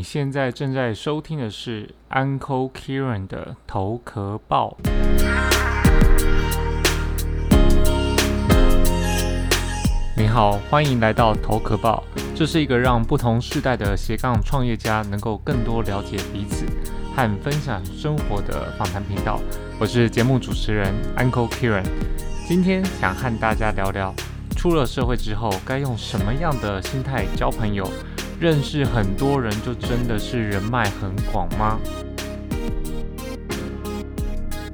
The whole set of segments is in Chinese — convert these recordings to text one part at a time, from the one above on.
你现在正在收听的是 Uncle Kieran 的头壳报。你好，欢迎来到头壳报。这是一个让不同世代的斜杠创业家能够更多了解彼此和分享生活的访谈频道。我是节目主持人 Uncle Kieran，今天想和大家聊聊，出了社会之后该用什么样的心态交朋友。认识很多人，就真的是人脉很广吗？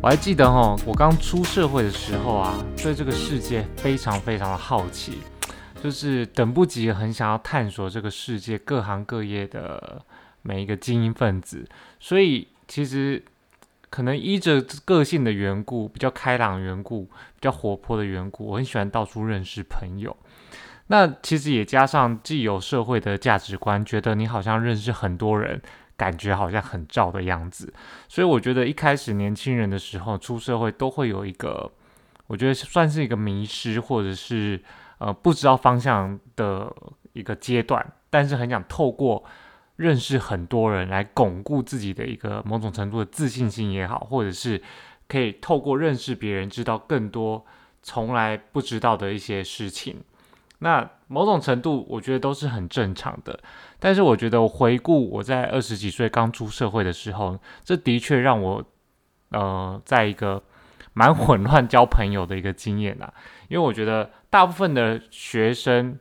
我还记得哈，我刚出社会的时候啊，对这个世界非常非常的好奇，就是等不及很想要探索这个世界各行各业的每一个精英分子。所以其实可能依着个性的缘故，比较开朗缘故，比较活泼的缘故，我很喜欢到处认识朋友。那其实也加上既有社会的价值观，觉得你好像认识很多人，感觉好像很照的样子。所以我觉得一开始年轻人的时候出社会都会有一个，我觉得算是一个迷失，或者是呃不知道方向的一个阶段。但是很想透过认识很多人来巩固自己的一个某种程度的自信心也好，或者是可以透过认识别人知道更多从来不知道的一些事情。那某种程度，我觉得都是很正常的。但是，我觉得回顾我在二十几岁刚出社会的时候，这的确让我呃，在一个蛮混乱交朋友的一个经验啊。因为我觉得大部分的学生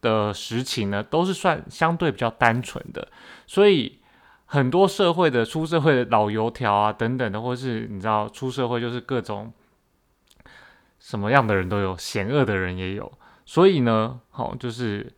的实情呢，都是算相对比较单纯的，所以很多社会的出社会的老油条啊等等的，或是你知道出社会就是各种什么样的人都有，险恶的人也有。所以呢，好，就是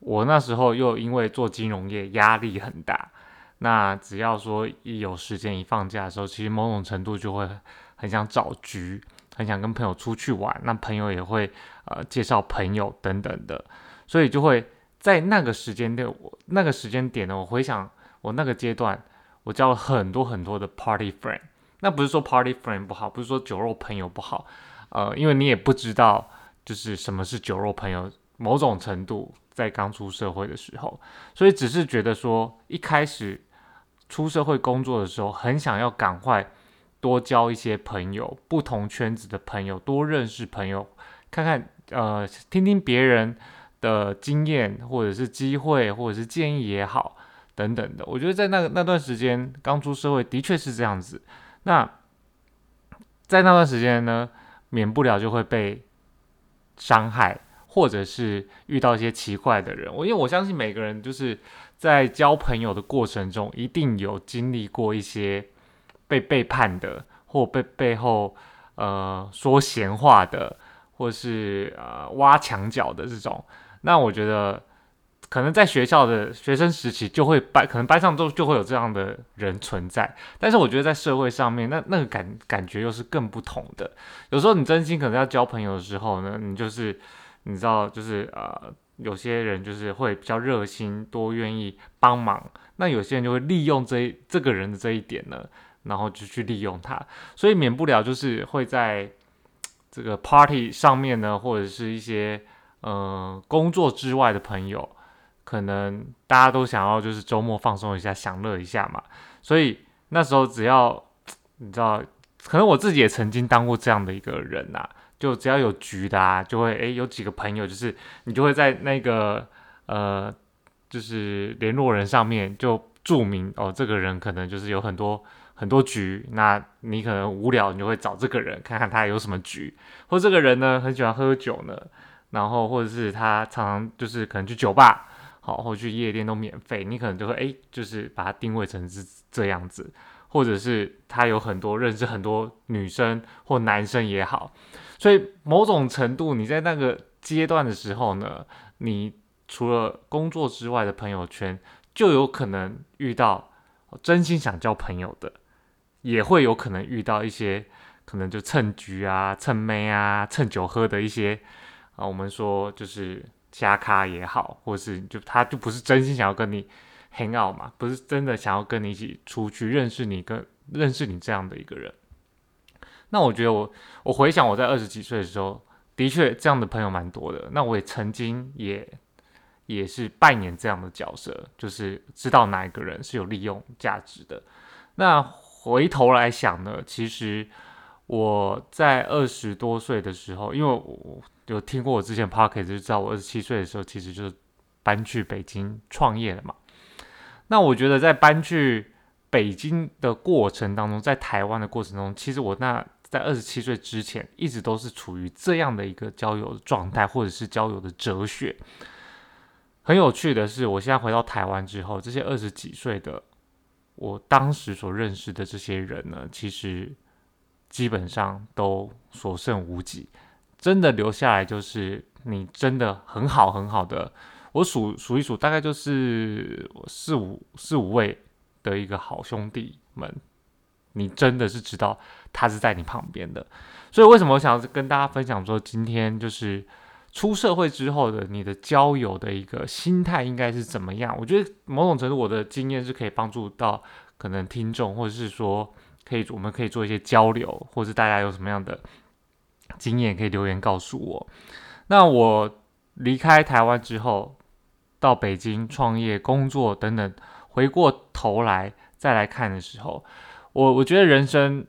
我那时候又因为做金融业压力很大，那只要说一有时间一放假的时候，其实某种程度就会很想找局，很想跟朋友出去玩，那朋友也会呃介绍朋友等等的，所以就会在那个时间点，我那个时间点呢，我回想我那个阶段，我交了很多很多的 party friend，那不是说 party friend 不好，不是说酒肉朋友不好，呃，因为你也不知道。就是什么是酒肉朋友，某种程度在刚出社会的时候，所以只是觉得说，一开始出社会工作的时候，很想要赶快多交一些朋友，不同圈子的朋友，多认识朋友，看看呃，听听别人的经验，或者是机会，或者是建议也好，等等的。我觉得在那个那段时间刚出社会，的确是这样子。那在那段时间呢，免不了就会被。伤害，或者是遇到一些奇怪的人，我因为我相信每个人就是在交朋友的过程中，一定有经历过一些被背叛的，或被背后呃说闲话的，或是呃挖墙脚的这种。那我觉得。可能在学校的学生时期就会班，可能班上都就会有这样的人存在。但是我觉得在社会上面，那那个感感觉又是更不同的。有时候你真心可能要交朋友的时候呢，你就是你知道，就是呃，有些人就是会比较热心，多愿意帮忙。那有些人就会利用这这个人的这一点呢，然后就去利用他。所以免不了就是会在这个 party 上面呢，或者是一些呃工作之外的朋友。可能大家都想要就是周末放松一下，享乐一下嘛。所以那时候只要你知道，可能我自己也曾经当过这样的一个人呐。就只要有局的啊，就会诶有几个朋友，就是你就会在那个呃，就是联络人上面就注明哦，这个人可能就是有很多很多局。那你可能无聊，你就会找这个人看看他有什么局，或这个人呢很喜欢喝酒呢，然后或者是他常常就是可能去酒吧。好，或去夜店都免费，你可能就会哎，就是把它定位成是这样子，或者是他有很多认识很多女生或男生也好，所以某种程度你在那个阶段的时候呢，你除了工作之外的朋友圈，就有可能遇到真心想交朋友的，也会有可能遇到一些可能就蹭局啊、蹭妹啊、蹭酒喝的一些啊，我们说就是。加咖也好，或是就他就不是真心想要跟你 hang out 嘛，不是真的想要跟你一起出去认识你，跟认识你这样的一个人。那我觉得我我回想我在二十几岁的时候，的确这样的朋友蛮多的。那我也曾经也也是扮演这样的角色，就是知道哪一个人是有利用价值的。那回头来想呢，其实我在二十多岁的时候，因为我有听过我之前 p o c k e t 就知道我二十七岁的时候，其实就是搬去北京创业了嘛。那我觉得在搬去北京的过程当中，在台湾的过程中，其实我那在二十七岁之前，一直都是处于这样的一个交友的状态，或者是交友的哲学。很有趣的是，我现在回到台湾之后，这些二十几岁的我当时所认识的这些人呢，其实基本上都所剩无几。真的留下来就是你真的很好很好的，我数数一数，大概就是四五四五位的一个好兄弟们，你真的是知道他是在你旁边的。所以为什么我想跟大家分享说，今天就是。出社会之后的你的交友的一个心态应该是怎么样？我觉得某种程度我的经验是可以帮助到可能听众，或者是说可以我们可以做一些交流，或者大家有什么样的经验可以留言告诉我。那我离开台湾之后，到北京创业、工作等等，回过头来再来看的时候，我我觉得人生。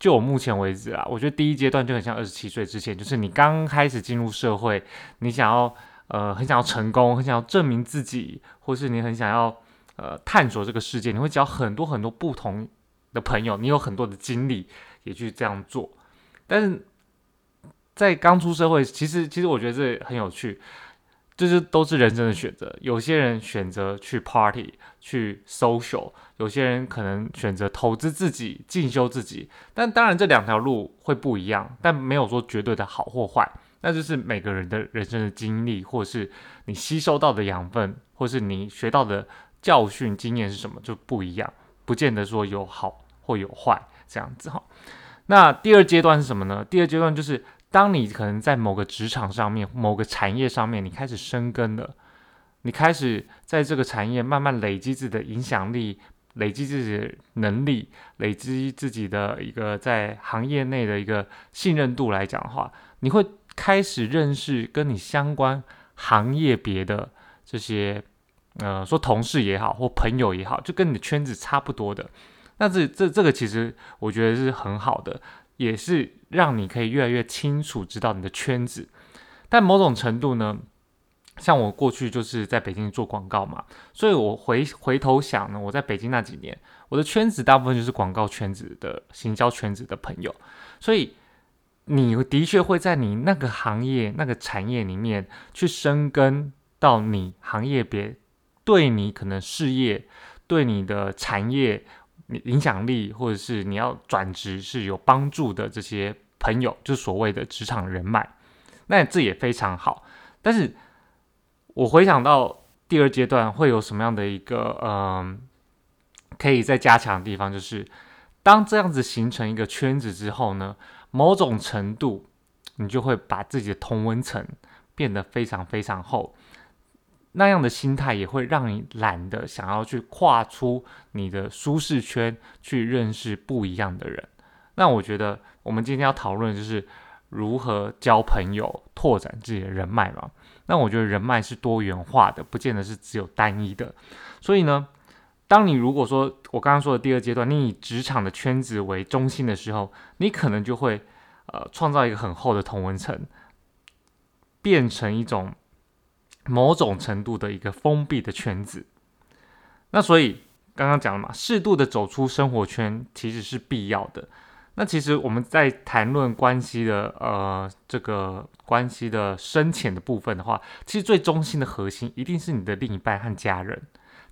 就我目前为止啊，我觉得第一阶段就很像二十七岁之前，就是你刚开始进入社会，你想要呃很想要成功，很想要证明自己，或是你很想要呃探索这个世界，你会交很多很多不同的朋友，你有很多的精力也去这样做。但是在刚出社会，其实其实我觉得这很有趣。这是都是人生的选择。有些人选择去 party、去 social，有些人可能选择投资自己、进修自己。但当然，这两条路会不一样，但没有说绝对的好或坏。那就是每个人的人生的经历，或是你吸收到的养分，或是你学到的教训、经验是什么，就不一样，不见得说有好或有坏这样子哈。那第二阶段是什么呢？第二阶段就是。当你可能在某个职场上面、某个产业上面，你开始生根了，你开始在这个产业慢慢累积自己的影响力、累积自己的能力、累积自己的一个在行业内的一个信任度来讲的话，你会开始认识跟你相关行业别的这些，呃，说同事也好或朋友也好，就跟你的圈子差不多的，那这这这个其实我觉得是很好的。也是让你可以越来越清楚知道你的圈子，但某种程度呢，像我过去就是在北京做广告嘛，所以我回回头想呢，我在北京那几年，我的圈子大部分就是广告圈子的行销圈子的朋友，所以你的确会在你那个行业那个产业里面去生根到你行业别对你可能事业对你的产业。你影响力，或者是你要转职是有帮助的这些朋友，就所谓的职场人脉，那这也非常好。但是我回想到第二阶段会有什么样的一个嗯，可以再加强的地方，就是当这样子形成一个圈子之后呢，某种程度你就会把自己的同温层变得非常非常厚。那样的心态也会让你懒得想要去跨出你的舒适圈，去认识不一样的人。那我觉得我们今天要讨论就是如何交朋友、拓展自己的人脉嘛。那我觉得人脉是多元化的，不见得是只有单一的。所以呢，当你如果说我刚刚说的第二阶段，你以职场的圈子为中心的时候，你可能就会呃创造一个很厚的同文层，变成一种。某种程度的一个封闭的圈子，那所以刚刚讲了嘛，适度的走出生活圈其实是必要的。那其实我们在谈论关系的呃这个关系的深浅的部分的话，其实最中心的核心一定是你的另一半和家人。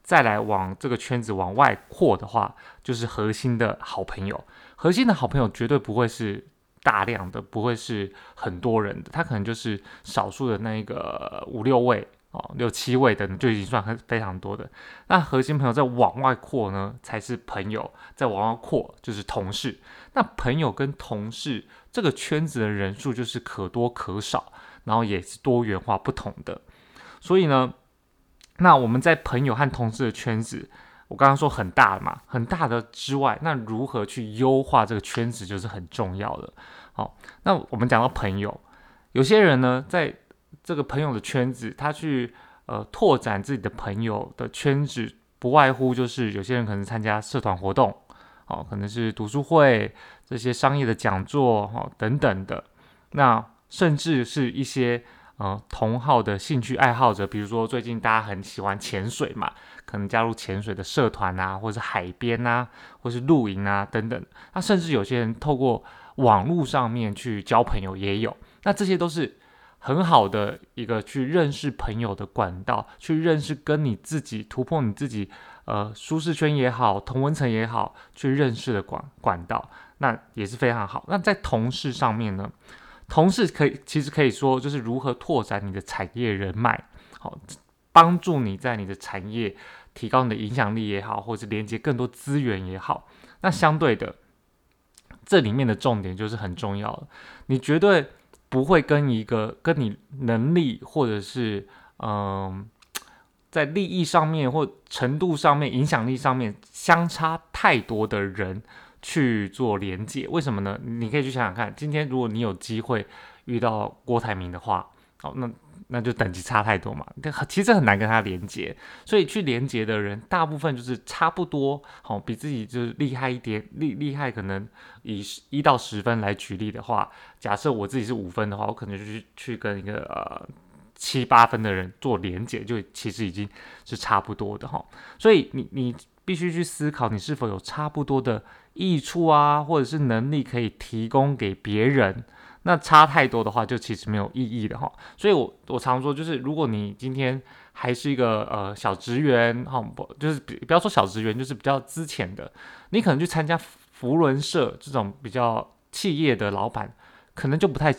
再来往这个圈子往外扩的话，就是核心的好朋友。核心的好朋友绝对不会是。大量的不会是很多人的，他可能就是少数的那个五六位哦，六七位的就已经算很非常多的。那核心朋友在往外扩呢，才是朋友；在往外扩就是同事。那朋友跟同事这个圈子的人数就是可多可少，然后也是多元化不同的。所以呢，那我们在朋友和同事的圈子。我刚刚说很大的嘛，很大的之外，那如何去优化这个圈子就是很重要的。好，那我们讲到朋友，有些人呢，在这个朋友的圈子，他去呃拓展自己的朋友的圈子，不外乎就是有些人可能参加社团活动，哦，可能是读书会这些商业的讲座，哈等等的。那甚至是一些呃同号的兴趣爱好者，比如说最近大家很喜欢潜水嘛，可能加入潜水的社团啊，或是海边啊，或是露营啊等等。那甚至有些人透过网络上面去交朋友也有。那这些都是很好的一个去认识朋友的管道，去认识跟你自己突破你自己呃舒适圈也好，同文层也好，去认识的管管道，那也是非常好。那在同事上面呢？同事可以，其实可以说就是如何拓展你的产业人脉，好，帮助你在你的产业提高你的影响力也好，或者连接更多资源也好。那相对的，这里面的重点就是很重要的，你绝对不会跟一个跟你能力或者是嗯，在利益上面或程度上面、影响力上面相差太多的人。去做连接，为什么呢？你可以去想想看，今天如果你有机会遇到郭台铭的话，哦，那那就等级差太多嘛，其实很难跟他连接。所以去连接的人，大部分就是差不多，好，比自己就是厉害一点，厉厉害可能以一到十分来举例的话，假设我自己是五分的话，我可能就去去跟一个呃七八分的人做连接，就其实已经是差不多的哈。所以你你必须去思考，你是否有差不多的。益处啊，或者是能力可以提供给别人，那差太多的话，就其实没有意义的哈。所以，我我常说，就是如果你今天还是一个呃小职员哈，不就是不要说小职员，就是比较资浅的，你可能去参加福伦社这种比较企业的老板，可能就不太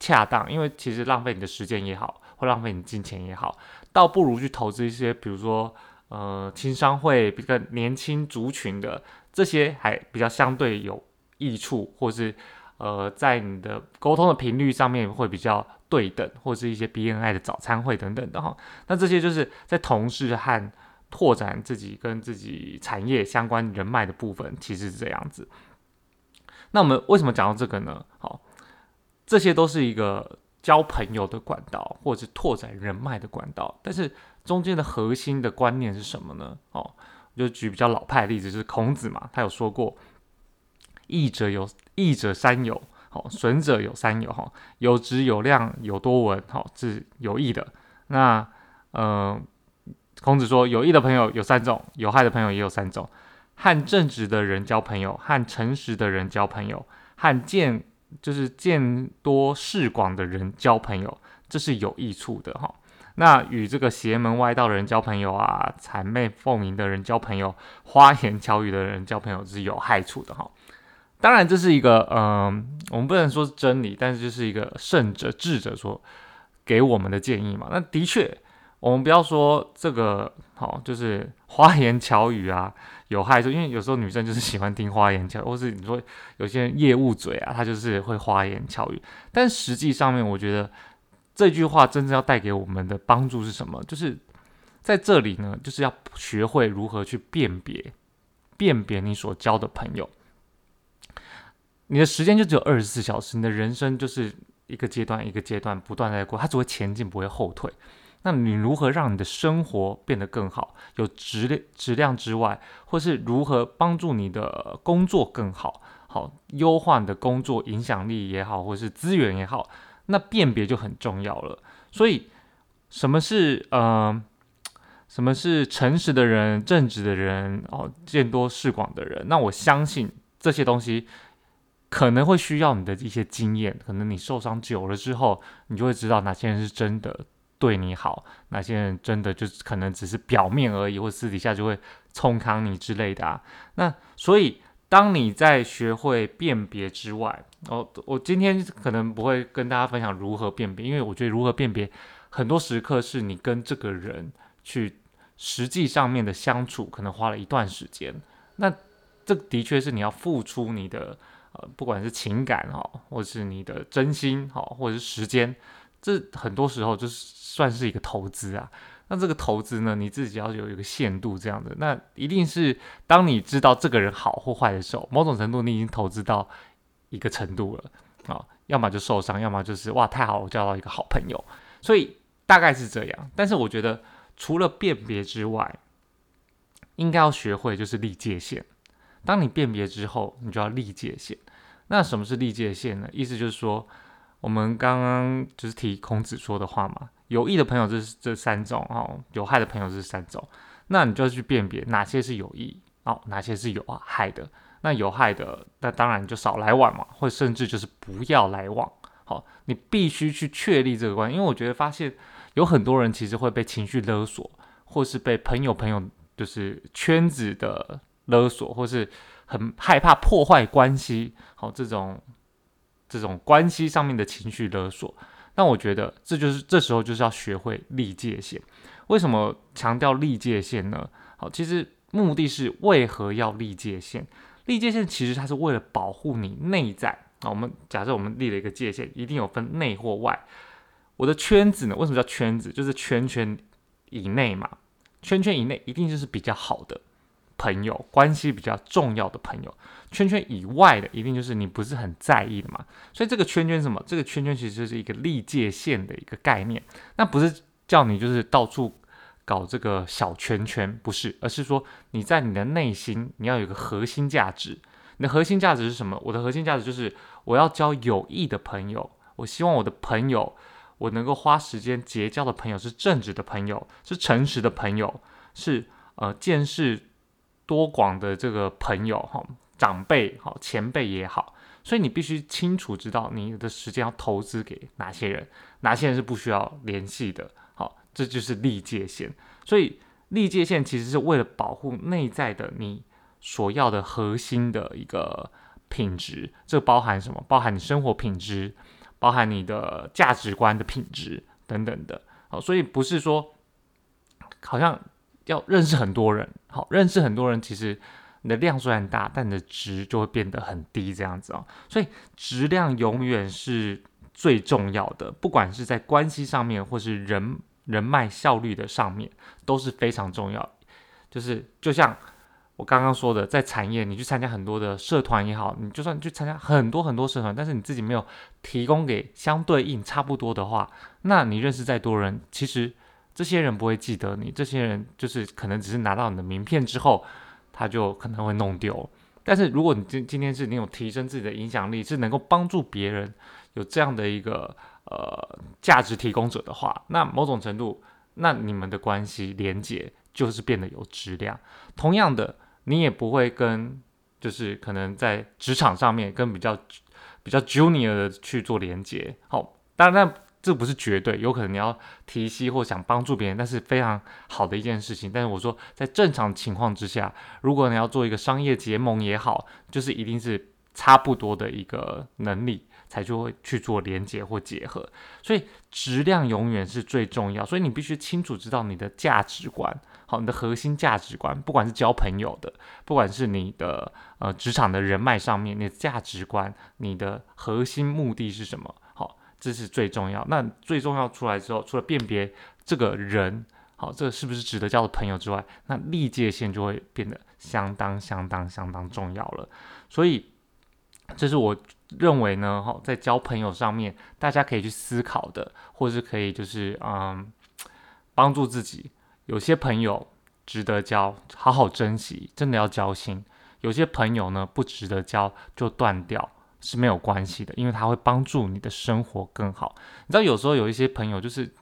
恰当，因为其实浪费你的时间也好，或浪费你金钱也好，倒不如去投资一些，比如说呃青商会比较年轻族群的。这些还比较相对有益处，或是呃，在你的沟通的频率上面会比较对等，或是一些 BNI 的早餐会等等的哈。那这些就是在同事和拓展自己跟自己产业相关人脉的部分，其实是这样子。那我们为什么讲到这个呢？好，这些都是一个交朋友的管道，或者是拓展人脉的管道，但是中间的核心的观念是什么呢？哦。就举比较老派的例子，就是孔子嘛，他有说过：“益者有益者三友，好损者有三友，哈有直有量有多闻，好是有益的。”那呃，孔子说有益的朋友有三种，有害的朋友也有三种：和正直的人交朋友，和诚实的人交朋友，和见就是见多识广的人交朋友，这是有益处的，哈。那与这个邪门歪道的人交朋友啊，谄媚奉迎的人交朋友，花言巧语的人交朋友是有害处的哈。当然，这是一个嗯，我们不能说是真理，但是就是一个圣者智者说给我们的建议嘛。那的确，我们不要说这个好，就是花言巧语啊有害处，因为有时候女生就是喜欢听花言巧，或是你说有些人业务嘴啊，他就是会花言巧语，但实际上面我觉得。这句话真正要带给我们的帮助是什么？就是在这里呢，就是要学会如何去辨别，辨别你所交的朋友。你的时间就只有二十四小时，你的人生就是一个阶段一个阶段不断在过，它只会前进不会后退。那你如何让你的生活变得更好，有质量质量之外，或是如何帮助你的工作更好，好优化你的工作影响力也好，或是资源也好。那辨别就很重要了，所以什么是呃，什么是诚实的人、正直的人哦，见多识广的人？那我相信这些东西可能会需要你的一些经验，可能你受伤久了之后，你就会知道哪些人是真的对你好，哪些人真的就可能只是表面而已，或私底下就会冲康你之类的啊。那所以。当你在学会辨别之外，哦，我今天可能不会跟大家分享如何辨别，因为我觉得如何辨别，很多时刻是你跟这个人去实际上面的相处，可能花了一段时间。那这的确是你要付出你的，呃，不管是情感哈，或是你的真心哈，或者是时间，这很多时候就是算是一个投资啊。那这个投资呢，你自己要有一个限度，这样的，那一定是当你知道这个人好或坏的时候，某种程度你已经投资到一个程度了啊，要么就受伤，要么就是哇太好，我交到一个好朋友。所以大概是这样。但是我觉得除了辨别之外，应该要学会就是立界限。当你辨别之后，你就要立界限。那什么是立界限呢？意思就是说，我们刚刚就是提孔子说的话嘛，有益的朋友这是这三种哦，有害的朋友这是三种。那你就要去辨别哪些是有益哦，哪些是有害的。那有害的，那当然就少来往嘛，或甚至就是不要来往。好，你必须去确立这个关系，因为我觉得发现有很多人其实会被情绪勒索，或是被朋友朋友就是圈子的勒索，或是很害怕破坏关系。好，这种这种关系上面的情绪勒索，那我觉得这就是这时候就是要学会立界限。为什么强调立界限呢？好，其实目的是为何要立界限？立界限其实它是为了保护你内在啊。我们假设我们立了一个界限，一定有分内或外。我的圈子呢？为什么叫圈子？就是圈圈以内嘛。圈圈以内一定就是比较好的朋友，关系比较重要的朋友。圈圈以外的一定就是你不是很在意的嘛。所以这个圈圈什么？这个圈圈其实就是一个立界线的一个概念。那不是叫你就是到处。搞这个小圈圈不是，而是说你在你的内心，你要有个核心价值。你的核心价值是什么？我的核心价值就是我要交有益的朋友。我希望我的朋友，我能够花时间结交的朋友是正直的朋友，是诚实的朋友，是呃见识多广的这个朋友哈，长辈好，前辈也好。所以你必须清楚知道你的时间要投资给哪些人，哪些人是不需要联系的。好这就是立界线，所以立界线其实是为了保护内在的你所要的核心的一个品质。这包含什么？包含你生活品质，包含你的价值观的品质等等的。好，所以不是说好像要认识很多人，好认识很多人，其实你的量虽然大，但你的值就会变得很低，这样子哦。所以质量永远是最重要的，不管是在关系上面，或是人。人脉效率的上面都是非常重要，就是就像我刚刚说的，在产业你去参加很多的社团也好，你就算去参加很多很多社团，但是你自己没有提供给相对应差不多的话，那你认识再多人，其实这些人不会记得你，这些人就是可能只是拿到你的名片之后，他就可能会弄丢。但是如果你今今天是你有提升自己的影响力，是能够帮助别人，有这样的一个。呃，价值提供者的话，那某种程度，那你们的关系连接就是变得有质量。同样的，你也不会跟就是可能在职场上面跟比较比较 junior 的去做连接。好，当然这不是绝对，有可能你要提携或想帮助别人，那是非常好的一件事情。但是我说，在正常情况之下，如果你要做一个商业结盟也好，就是一定是差不多的一个能力。才就会去做连接或结合，所以质量永远是最重要。所以你必须清楚知道你的价值观，好，你的核心价值观，不管是交朋友的，不管是你的呃职场的人脉上面，你的价值观，你的核心目的是什么？这是最重要。那最重要出来之后，除了辨别这个人，好，这是不是值得交的朋友之外，那历界线就会变得相当相当相当重要了。所以，这是我。认为呢，哈，在交朋友上面，大家可以去思考的，或是可以就是嗯，帮助自己。有些朋友值得交，好好珍惜，真的要交心；有些朋友呢，不值得交，就断掉是没有关系的，因为它会帮助你的生活更好。你知道，有时候有一些朋友就是，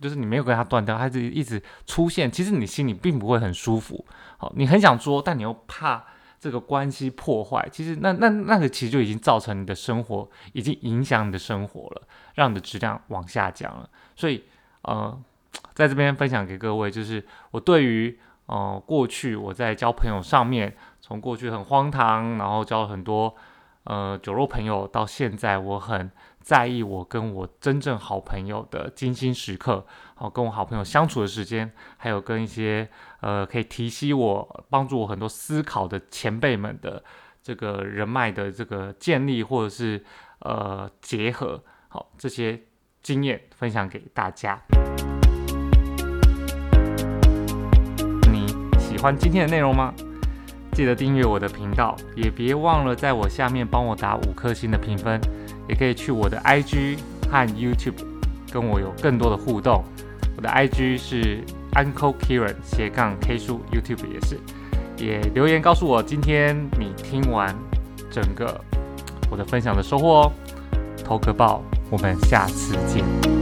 就是你没有跟他断掉，他就一直出现，其实你心里并不会很舒服。好，你很想说，但你又怕。这个关系破坏，其实那那那个其实就已经造成你的生活，已经影响你的生活了，让你的质量往下降了。所以呃，在这边分享给各位，就是我对于呃过去我在交朋友上面，从过去很荒唐，然后交了很多呃酒肉朋友，到现在我很在意我跟我真正好朋友的精心时刻，好跟我好朋友相处的时间，还有跟一些。呃，可以提携我、帮助我很多思考的前辈们的这个人脉的这个建立，或者是呃结合，好这些经验分享给大家。你喜欢今天的内容吗？记得订阅我的频道，也别忘了在我下面帮我打五颗星的评分，也可以去我的 IG 和 YouTube 跟我有更多的互动。我的 IG 是 Uncle Kieran 斜杠 K 数，YouTube 也是，也留言告诉我今天你听完整个我的分享的收获哦。投个报，我们下次见。